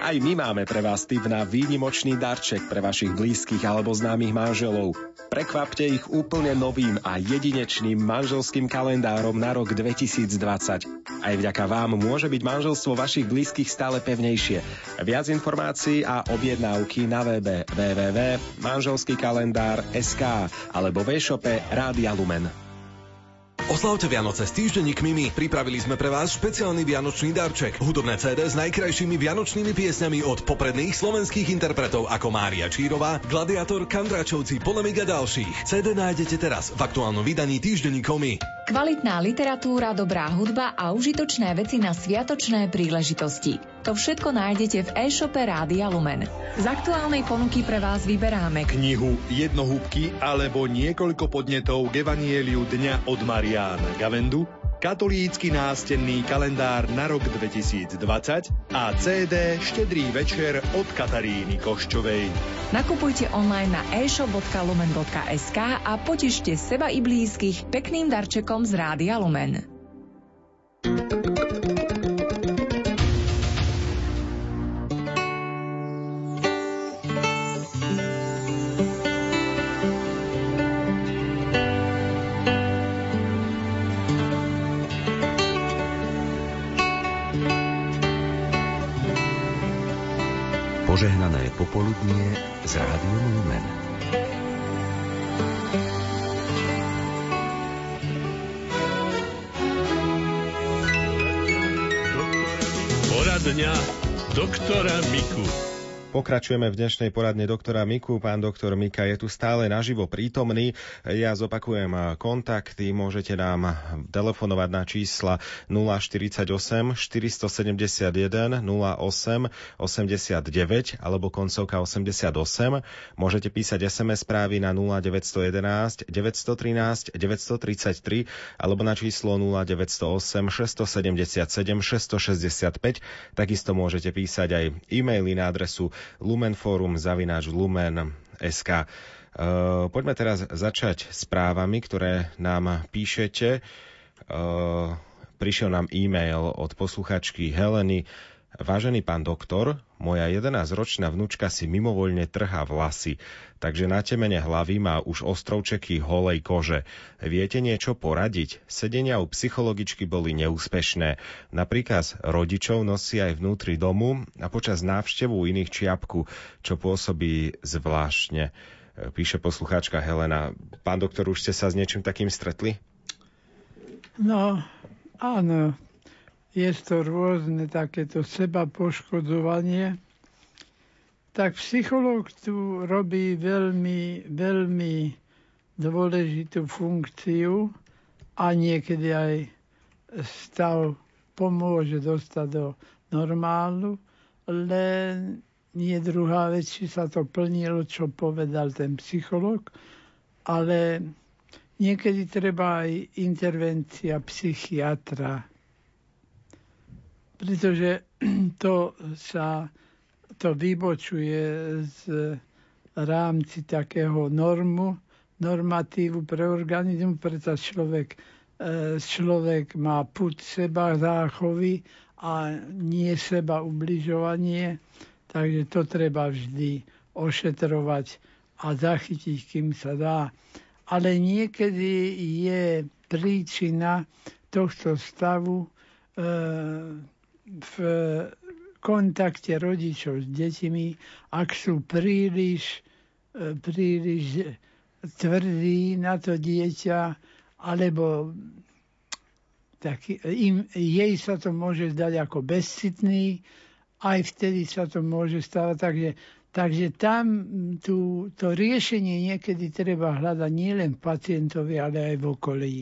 Speaker 9: Aj my máme pre vás tip na výnimočný darček pre vašich blízkych alebo známych manželov. Prekvapte ich úplne novým a jedinečným manželským kalendárom na rok 2020. Aj vďaka vám môže byť manželstvo vašich blízkych stále pevnejšie. Viac informácií a objednávky na webe www.manželskýkalendár.sk alebo v e-shope Rádia Lumen.
Speaker 10: Oslavte Vianoce s týždenník Mimi. Pripravili sme pre vás špeciálny vianočný darček. Hudobné CD s najkrajšími vianočnými piesňami od popredných slovenských interpretov ako Mária Čírová, Gladiator, Kandračovci, Polemik a ďalších. CD nájdete teraz v aktuálnom vydaní týždenníkom.
Speaker 11: Kvalitná literatúra, dobrá hudba a užitočné veci na sviatočné príležitosti. To všetko nájdete v e-shope Rádia Lumen. Z aktuálnej ponuky pre vás vyberáme
Speaker 12: Knihu Jednohúbky alebo niekoľko podnetov k Evanieliu dňa od Mariána Gavendu, katolícky nástenný kalendár na rok 2020 a CD Štedrý večer od Kataríny Koščovej.
Speaker 11: Nakupujte online na e-shop.lumen.sk a potešte seba i blízkych pekným darčekom z Rádia Lumen.
Speaker 13: Požehnané popoludnie z Rádiom Lumen.
Speaker 2: Poradňa doktora Miku.
Speaker 1: Pokračujeme v dnešnej poradne doktora Miku. Pán doktor Mika je tu stále naživo prítomný. Ja zopakujem kontakty. Môžete nám telefonovať na čísla 048 471 08 89 alebo koncovka 88. Môžete písať SMS správy na 0911 913 933 alebo na číslo 0908 677 665. Takisto môžete písať aj e-maily na adresu lumenforum zavináč lumen.sk. Uh, poďme teraz začať správami, ktoré nám píšete. Uh, prišiel nám e-mail od posluchačky Heleny. Vážený pán doktor, moja 11-ročná vnúčka si mimovoľne trhá vlasy, takže na temene hlavy má už ostrovčeky holej kože. Viete niečo poradiť? Sedenia u psychologičky boli neúspešné. Na príkaz rodičov nosí aj vnútri domu a počas návštevu iných čiapku, čo pôsobí zvláštne. Píše poslucháčka Helena. Pán doktor, už ste sa s niečím takým stretli?
Speaker 3: No, áno, je to rôzne takéto seba poškodzovanie, tak psychológ tu robí veľmi, veľmi dôležitú funkciu a niekedy aj stav pomôže dostať do normálu, len nie druhá vec, či sa to plnilo, čo povedal ten psycholog, ale niekedy treba aj intervencia psychiatra, pretože <clears throat> to sa to vybočuje z rámci takého normu, normatívu pre organizmu, preto človek, e, človek má put seba záchovy a nie seba ubližovanie, takže to treba vždy ošetrovať a zachytiť, kým sa dá. Ale niekedy je príčina tohto stavu e, v kontakte rodičov s deťmi, ak sú príliš, e, príliš tvrdí na to dieťa, alebo tak im, jej sa to môže zdať ako bezcitný, aj vtedy sa to môže stávať. Takže, takže tam tú, to riešenie niekedy treba hľadať nielen pacientovi, ale aj v okolí.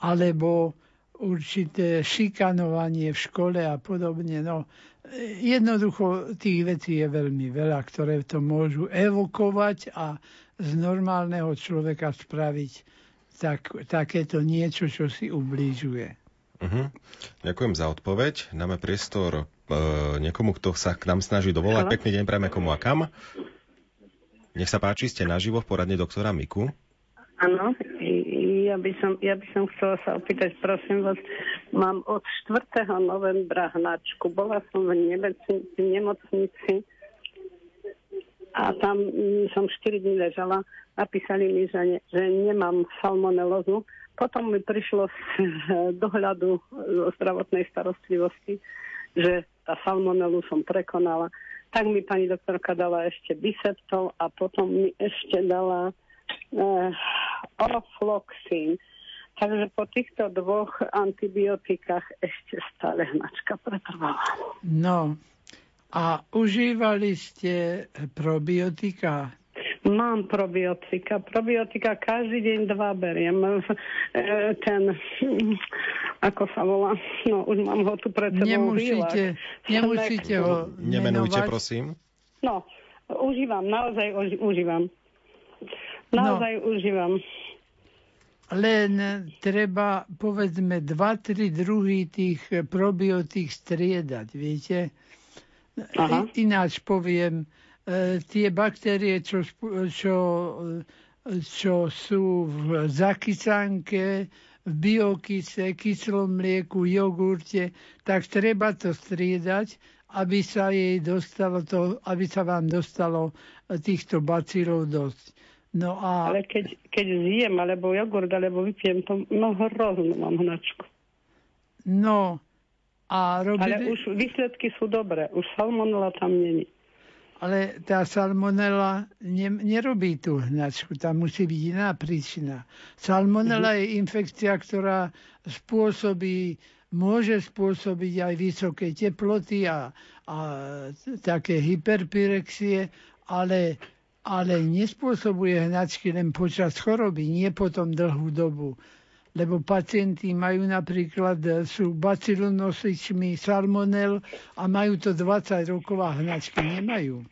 Speaker 3: Alebo určité šikanovanie v škole a podobne. No, jednoducho tých vecí je veľmi veľa, ktoré to môžu evokovať a z normálneho človeka spraviť tak, takéto niečo, čo si ublížuje.
Speaker 1: Uh-huh. Ďakujem za odpoveď. Dáme priestor e, niekomu, kto sa k nám snaží dovolať. Halo? Pekný deň prajme komu a kam. Nech sa páči, ste naživo v poradne doktora Miku.
Speaker 14: Áno, ja by, som, ja by som chcela sa opýtať, prosím vás, mám od 4. novembra hnačku. Bola som v v nemocnici a tam som 4 dní ležala. Napísali mi, že, ne, že nemám salmonelózu. Potom mi prišlo z <laughs> dohľadu zo zdravotnej starostlivosti, že tá salmonelu som prekonala. Tak mi pani doktorka dala ešte biseptol a potom mi ešte dala eh, ofloxín. Takže po týchto dvoch antibiotikách ešte stále hnačka pretrvala.
Speaker 3: No, a užívali ste probiotika?
Speaker 14: Mám probiotika. Probiotika každý deň dva beriem. E, ten, ako sa volá, no už mám ho tu pred sebou.
Speaker 3: Nemusíte, nemusíte ho
Speaker 1: Nemenujte, prosím.
Speaker 14: No, užívam, naozaj užívam. Naozaj no. užívam.
Speaker 3: Len treba, povedzme, dva, tri druhy tých probiotík striedať, viete? Aha. Ináč poviem, e, tie baktérie, čo, čo, čo sú v zakycanke, v biokise, kyslom mlieku, jogurte, tak treba to striedať, aby sa jej dostalo to, aby sa vám dostalo týchto bacilov dosť. No a...
Speaker 14: Ale keď, keď zjem, alebo jogurt, alebo vypijem, to no hroznú mám hnačku.
Speaker 3: No, a robili...
Speaker 14: Ale už výsledky sú dobré. Už salmonela tam není.
Speaker 3: Ale tá salmonela ne, nerobí tú hnačku. Tam musí byť iná príčina. Salmonela uh-huh. je infekcia, ktorá spôsobí, môže spôsobiť aj vysoké teploty a, a také hyperpyrexie, ale, ale nespôsobuje hnačky len počas choroby, nie potom dlhú dobu lebo pacienti majú napríklad, sú bacilonosičmi salmonel a majú to 20 rokov a hnačky nemajú.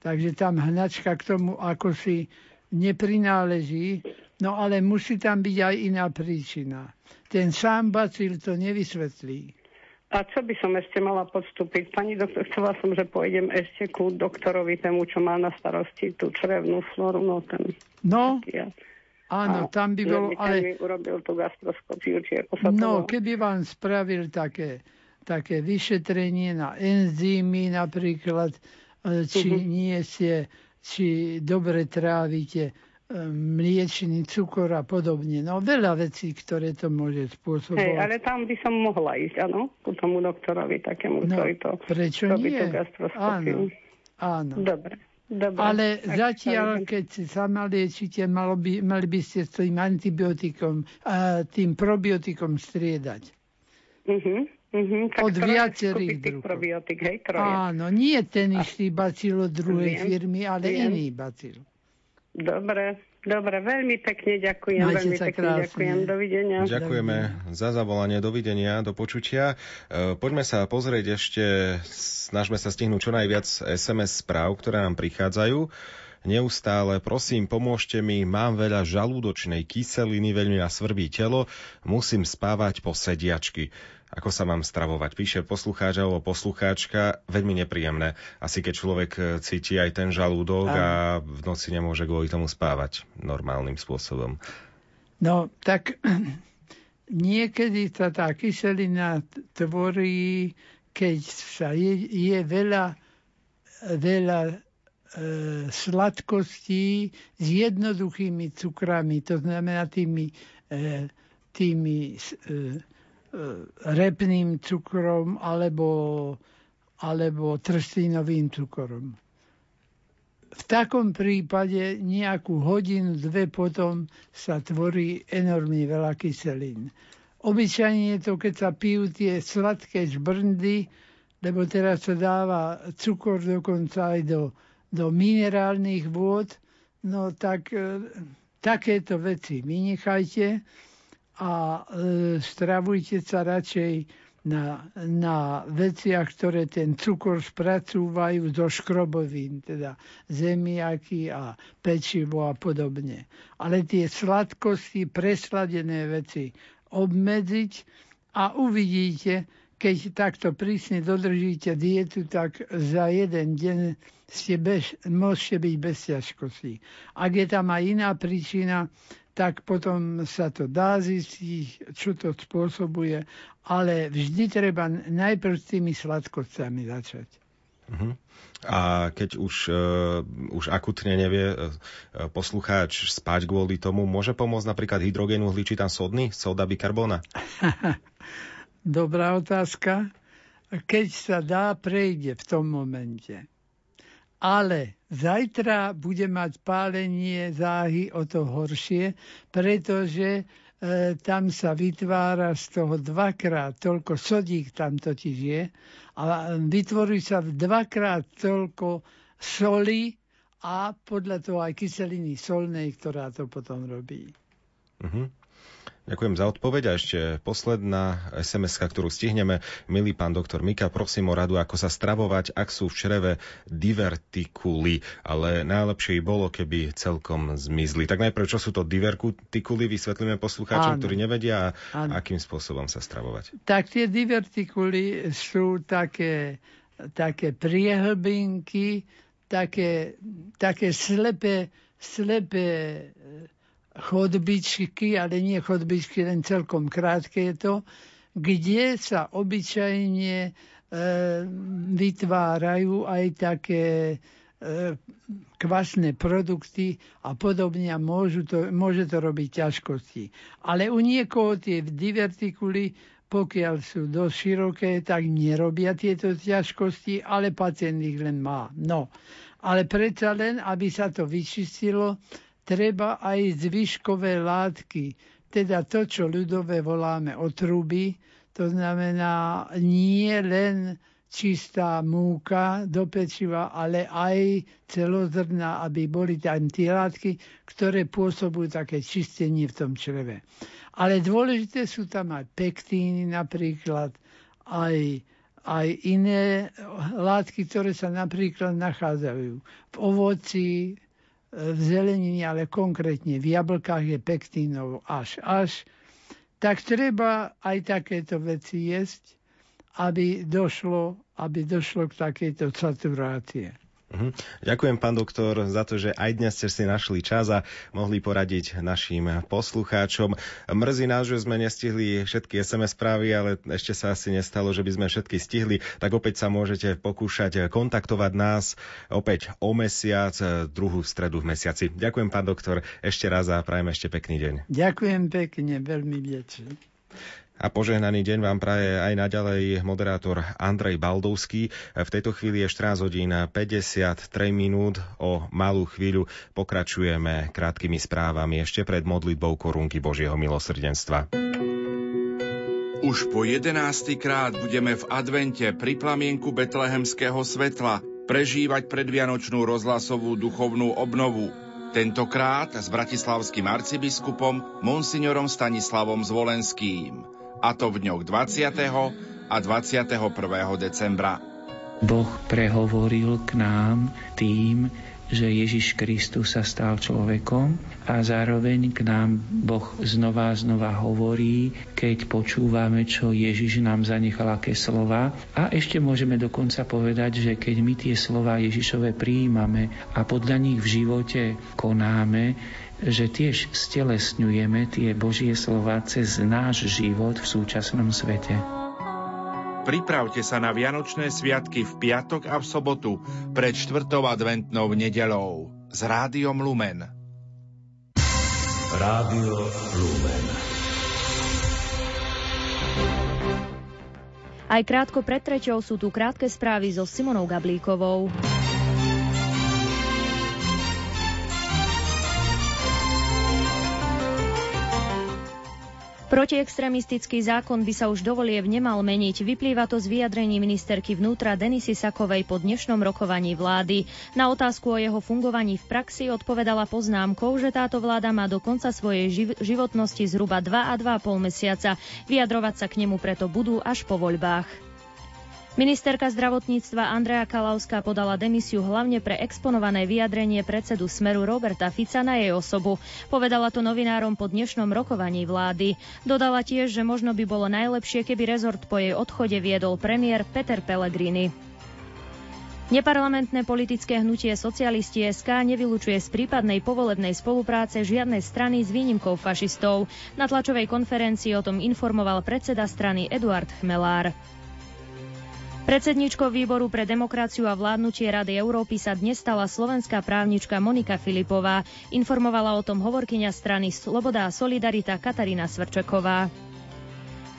Speaker 3: Takže tam hnačka k tomu ako si neprináleží, no ale musí tam byť aj iná príčina. Ten sám bacil to nevysvetlí.
Speaker 14: A čo by som ešte mala podstúpiť? Pani doktor, chcela som, že pôjdem ešte ku doktorovi, tému, čo má na starosti tú črevnú floru. No, ten,
Speaker 3: no taký, Áno, tam by bolo... Ale...
Speaker 14: Mi urobil tú gastroskopiu, či ako sa
Speaker 3: No, to keby vám spravil také, také vyšetrenie na enzymy napríklad, e, či uh-huh. nie ste, či dobre trávite mliečný cukor a podobne. No veľa vecí, ktoré to môže spôsobovať. Hej,
Speaker 14: ale tam by som mohla ísť, áno? Ku tomu doktorovi takému, no, ktorý to
Speaker 3: prečo
Speaker 14: robí
Speaker 3: nie?
Speaker 14: tú gastroskopiu.
Speaker 3: Áno, áno.
Speaker 14: Dobre. Dobre,
Speaker 3: Ale zatiaľ, keď sa liečite, malo by, mali by ste s tým antibiotikom, a tým probiotikom striedať.
Speaker 14: Uh-huh. Tak
Speaker 3: Od viacerých druhov.
Speaker 14: Probiotik, hej, troje.
Speaker 3: Áno, nie ten istý bacil od druhej Viem. firmy, ale Viem. iný bacil.
Speaker 14: Dobre, Dobre, veľmi pekne ďakujem.
Speaker 3: Majte
Speaker 14: veľmi
Speaker 3: sa
Speaker 14: pekne
Speaker 3: krásne.
Speaker 14: ďakujem. Dovidenia.
Speaker 1: Ďakujeme za zavolanie, dovidenia, do počutia. E, Poďme sa pozrieť ešte, snažme sa stihnúť čo najviac SMS správ, ktoré nám prichádzajú. Neustále, prosím, pomôžte mi, mám veľa žalúdočnej kyseliny, veľmi ma svrbí telo, musím spávať po sediačky. Ako sa mám stravovať? Píše poslucháč alebo poslucháčka, veľmi nepríjemné. Asi keď človek e, cíti aj ten žalúdok a v noci nemôže kvôli tomu spávať normálnym spôsobom.
Speaker 3: No, tak <clears throat> niekedy sa tá kyselina tvorí, keď sa je, je veľa, veľa e, sladkostí s jednoduchými cukrami, to znamená tými, e, tými repným cukrom alebo, alebo trstínovým cukrom. V takom prípade nejakú hodinu, dve potom sa tvorí enormne veľa kyselín. Obyčajne je to, keď sa pijú tie sladké žbrndy, lebo teraz sa dáva cukor dokonca aj do, do minerálnych vôd, no tak e, takéto veci vynechajte a e, stravujte sa radšej na, na veciach, ktoré ten cukor spracúvajú zo škrobovín, teda zemiaky a pečivo a podobne. Ale tie sladkosti, presladené veci obmedziť a uvidíte, keď takto prísne dodržíte dietu, tak za jeden deň ste bez, môžete byť bez ťažkostí. Ak je tam aj iná príčina, tak potom sa to dá zistiť, čo to spôsobuje, ale vždy treba najprv s tými sladkosťami začať.
Speaker 1: Uh-huh. A keď už, uh, už akutne nevie uh, poslucháč spať kvôli tomu, môže pomôcť napríklad hydrogénu uhličitá sodný, soda bikarbóna? <laughs>
Speaker 3: Dobrá otázka. Keď sa dá, prejde v tom momente. Ale zajtra bude mať pálenie záhy o to horšie, pretože e, tam sa vytvára z toho dvakrát toľko sodík tam totiž je a vytvorí sa dvakrát toľko soli a podľa toho aj kyseliny solnej, ktorá to potom robí.
Speaker 1: Uh-huh. Ďakujem za odpoveď a ešte posledná sms ktorú stihneme. Milý pán doktor Mika, prosím o radu, ako sa stravovať, ak sú v čreve divertikuly, ale najlepšie by bolo, keby celkom zmizli. Tak najprv, čo sú to divertikuly, vysvetlíme poslucháčom, ktorí nevedia, a akým spôsobom sa stravovať.
Speaker 3: Tak tie divertikuly sú také, také priehlbinky, také, také slepé, slepé chodbičky, ale nie chodbičky, len celkom krátke je to, kde sa obyčajne e, vytvárajú aj také e, kvasné produkty a podobne a môžu to, môže to robiť ťažkosti. Ale u niekoho tie divertikuly, pokiaľ sú dosť široké, tak nerobia tieto ťažkosti, ale pacient ich len má. No, ale predsa len, aby sa to vyčistilo, treba aj zvyškové látky, teda to, čo ľudové voláme otruby, to znamená nie len čistá múka do pečiva, ale aj celozrná, aby boli tam tie látky, ktoré pôsobujú také čistenie v tom čreve. Ale dôležité sú tam aj pektíny napríklad, aj, aj iné látky, ktoré sa napríklad nachádzajú v ovoci, v zelenine, ale konkrétne v jablkách je pektínov až až, tak treba aj takéto veci jesť, aby došlo, aby došlo k takejto saturácie.
Speaker 1: Uh-huh. Ďakujem, pán doktor, za to, že aj dnes ste si našli čas a mohli poradiť našim poslucháčom. Mrzí nás, že sme nestihli všetky SMS správy, ale ešte sa asi nestalo, že by sme všetky stihli, tak opäť sa môžete pokúšať kontaktovať nás opäť o mesiac, druhú stredu v mesiaci. Ďakujem, pán doktor, ešte raz a prajem ešte pekný deň.
Speaker 3: Ďakujem pekne, veľmi vďačný.
Speaker 1: A požehnaný deň vám praje aj naďalej moderátor Andrej Baldovský. V tejto chvíli je 14 hodín 53 minút. O malú chvíľu pokračujeme krátkými správami ešte pred modlitbou korunky Božieho milosrdenstva.
Speaker 15: Už po jedenácty krát budeme v advente pri plamienku betlehemského svetla prežívať predvianočnú rozhlasovú duchovnú obnovu.
Speaker 16: Tentokrát s bratislavským arcibiskupom monsignorom Stanislavom Zvolenským. A to v dňoch 20. a 21. decembra.
Speaker 17: Boh prehovoril k nám tým, že Ježiš Kristus sa stal človekom a zároveň k nám Boh znova a znova hovorí, keď počúvame, čo Ježiš nám zanechal aké slova. A ešte môžeme dokonca povedať, že keď my tie slova Ježišove prijímame a podľa nich v živote konáme, že tiež stelesňujeme tie Božie slova cez náš život v súčasnom svete.
Speaker 16: Pripravte sa na Vianočné sviatky v piatok a v sobotu pred štvrtou adventnou nedelou s Rádiom Lumen.
Speaker 13: Rádio Lumen.
Speaker 18: Aj krátko pred treťou sú tu krátke správy so Simonou Gablíkovou. Protiextremistický zákon by sa už dovoliev nemal meniť. Vyplýva to z vyjadrení ministerky vnútra Denisy Sakovej po dnešnom rokovaní vlády. Na otázku o jeho fungovaní v praxi odpovedala poznámkou, že táto vláda má do konca svojej živ- životnosti zhruba 2 a 2,5 mesiaca. Vyjadrovať sa k nemu preto budú až po voľbách. Ministerka zdravotníctva Andrea Kalauská podala demisiu hlavne pre exponované vyjadrenie predsedu Smeru Roberta Fica na jej osobu. Povedala to novinárom po dnešnom rokovaní vlády. Dodala tiež, že možno by bolo najlepšie, keby rezort po jej odchode viedol premiér Peter Pellegrini. Neparlamentné politické hnutie Socialisti SK nevylučuje z prípadnej povolebnej spolupráce žiadnej strany s výnimkou fašistov. Na tlačovej konferencii o tom informoval predseda strany Eduard Chmelár. Predsedničkou výboru pre demokraciu a vládnutie Rady Európy sa dnes stala slovenská právnička Monika Filipová. Informovala o tom hovorkyňa strany Sloboda a Solidarita Katarína Svrčeková.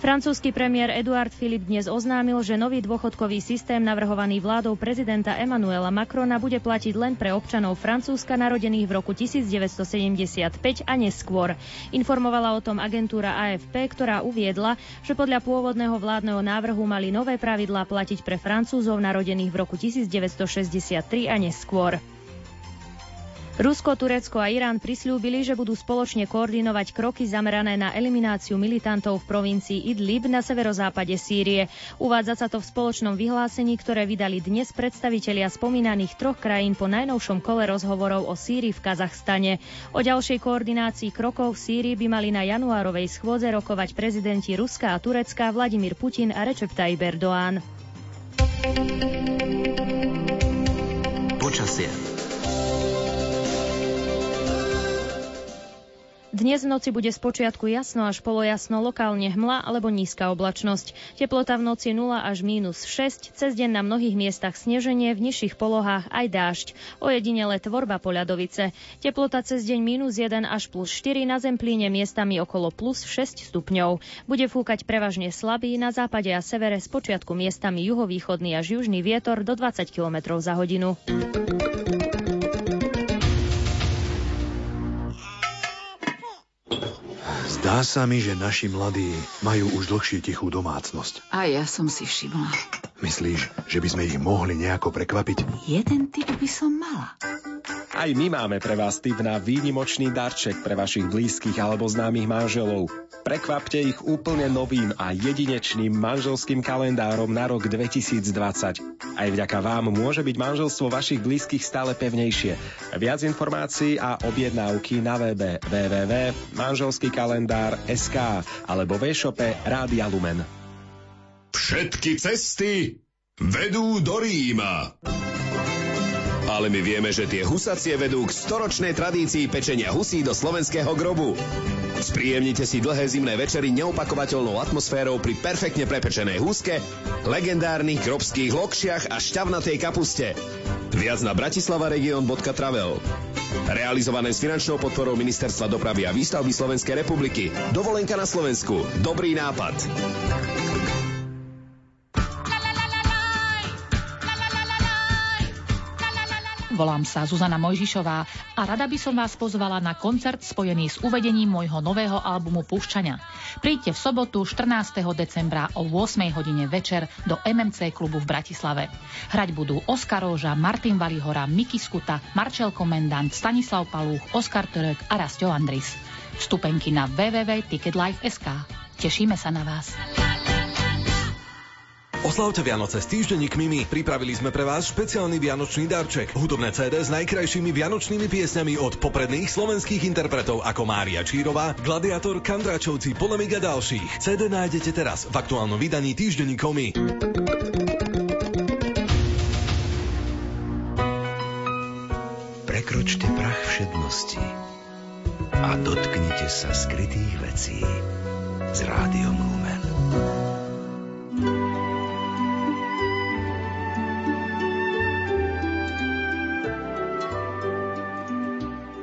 Speaker 18: Francúzsky premiér Eduard Philippe dnes oznámil, že nový dôchodkový systém navrhovaný vládou prezidenta Emmanuela Macrona bude platiť len pre občanov Francúzska narodených v roku 1975 a neskôr. Informovala o tom agentúra AFP, ktorá uviedla, že podľa pôvodného vládneho návrhu mali nové pravidlá platiť pre Francúzov narodených v roku 1963 a neskôr. Rusko, Turecko a Irán prislúbili, že budú spoločne koordinovať kroky zamerané na elimináciu militantov v provincii Idlib na severozápade Sýrie. Uvádza sa to v spoločnom vyhlásení, ktoré vydali dnes predstavitelia spomínaných troch krajín po najnovšom kole rozhovorov o Sýrii v Kazachstane. O ďalšej koordinácii krokov v Sýrii by mali na januárovej schôdze rokovať prezidenti Ruska a Turecka Vladimír Putin a Recep Tayyip Erdoğan.
Speaker 13: Počasie.
Speaker 18: Dnes v noci bude spočiatku jasno až polojasno, lokálne hmla alebo nízka oblačnosť. Teplota v noci 0 až mínus 6, cez deň na mnohých miestach sneženie, v nižších polohách aj dážď. Ojedinele tvorba poľadovice. Teplota cez deň mínus 1 až plus 4, na zemplíne miestami okolo plus 6 stupňov. Bude fúkať prevažne slabý, na západe a severe spočiatku miestami juhovýchodný až južný vietor do 20 km za hodinu.
Speaker 7: Zdá sa mi, že naši mladí majú už dlhšie tichú domácnosť.
Speaker 11: A ja som si všimla.
Speaker 7: Myslíš, že by sme ich mohli nejako prekvapiť?
Speaker 11: Jeden typ by som mala.
Speaker 1: Aj my máme pre vás tip na výnimočný darček pre vašich blízkych alebo známych manželov. Prekvapte ich úplne novým a jedinečným manželským kalendárom na rok 2020. Aj vďaka vám môže byť manželstvo vašich blízkych stále pevnejšie. Viac informácií a objednávky na webe www.manželskýkalendár.sk alebo v e-shope Rádia Lumen.
Speaker 19: Všetky cesty vedú do Ríma. Ale my vieme, že tie husacie vedú k storočnej tradícii pečenia husí do slovenského grobu. Spríjemnite si dlhé zimné večery neopakovateľnou atmosférou pri perfektne prepečenej húske, legendárnych grobských lokšiach a šťavnatej kapuste. Viac na bratislavaregion.travel. Realizované s finančnou podporou Ministerstva dopravy a výstavby Slovenskej republiky. Dovolenka na Slovensku. Dobrý nápad.
Speaker 20: Volám sa Zuzana Mojžišová a rada by som vás pozvala na koncert spojený s uvedením môjho nového albumu Púšťania. Príďte v sobotu 14. decembra o 8 hodine večer do MMC klubu v Bratislave. Hrať budú Oskar Róža, Martin Valihora, Miki Skuta, Marčel Komendant, Stanislav Palúch, Oskar Törek a Rastio Andris. Vstupenky na www.ticketlife.sk. Tešíme sa na vás.
Speaker 10: Oslavte Vianoce s týždenníkmi my. Pripravili sme pre vás špeciálny vianočný darček. Hudobné CD s najkrajšími vianočnými piesňami od popredných slovenských interpretov ako Mária Čírová, Gladiator, Kandráčovci, Polemik a ďalších. CD nájdete teraz v aktuálnom vydaní týždenníkov my.
Speaker 13: Prekročte prach všednosti a dotknite sa skrytých vecí s rádiom Lumen.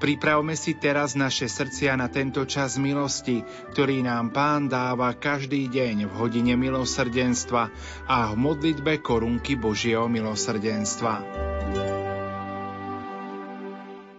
Speaker 16: Pripravme si teraz naše srdcia na tento čas milosti, ktorý nám Pán dáva každý deň v hodine milosrdenstva a v modlitbe korunky Božieho milosrdenstva.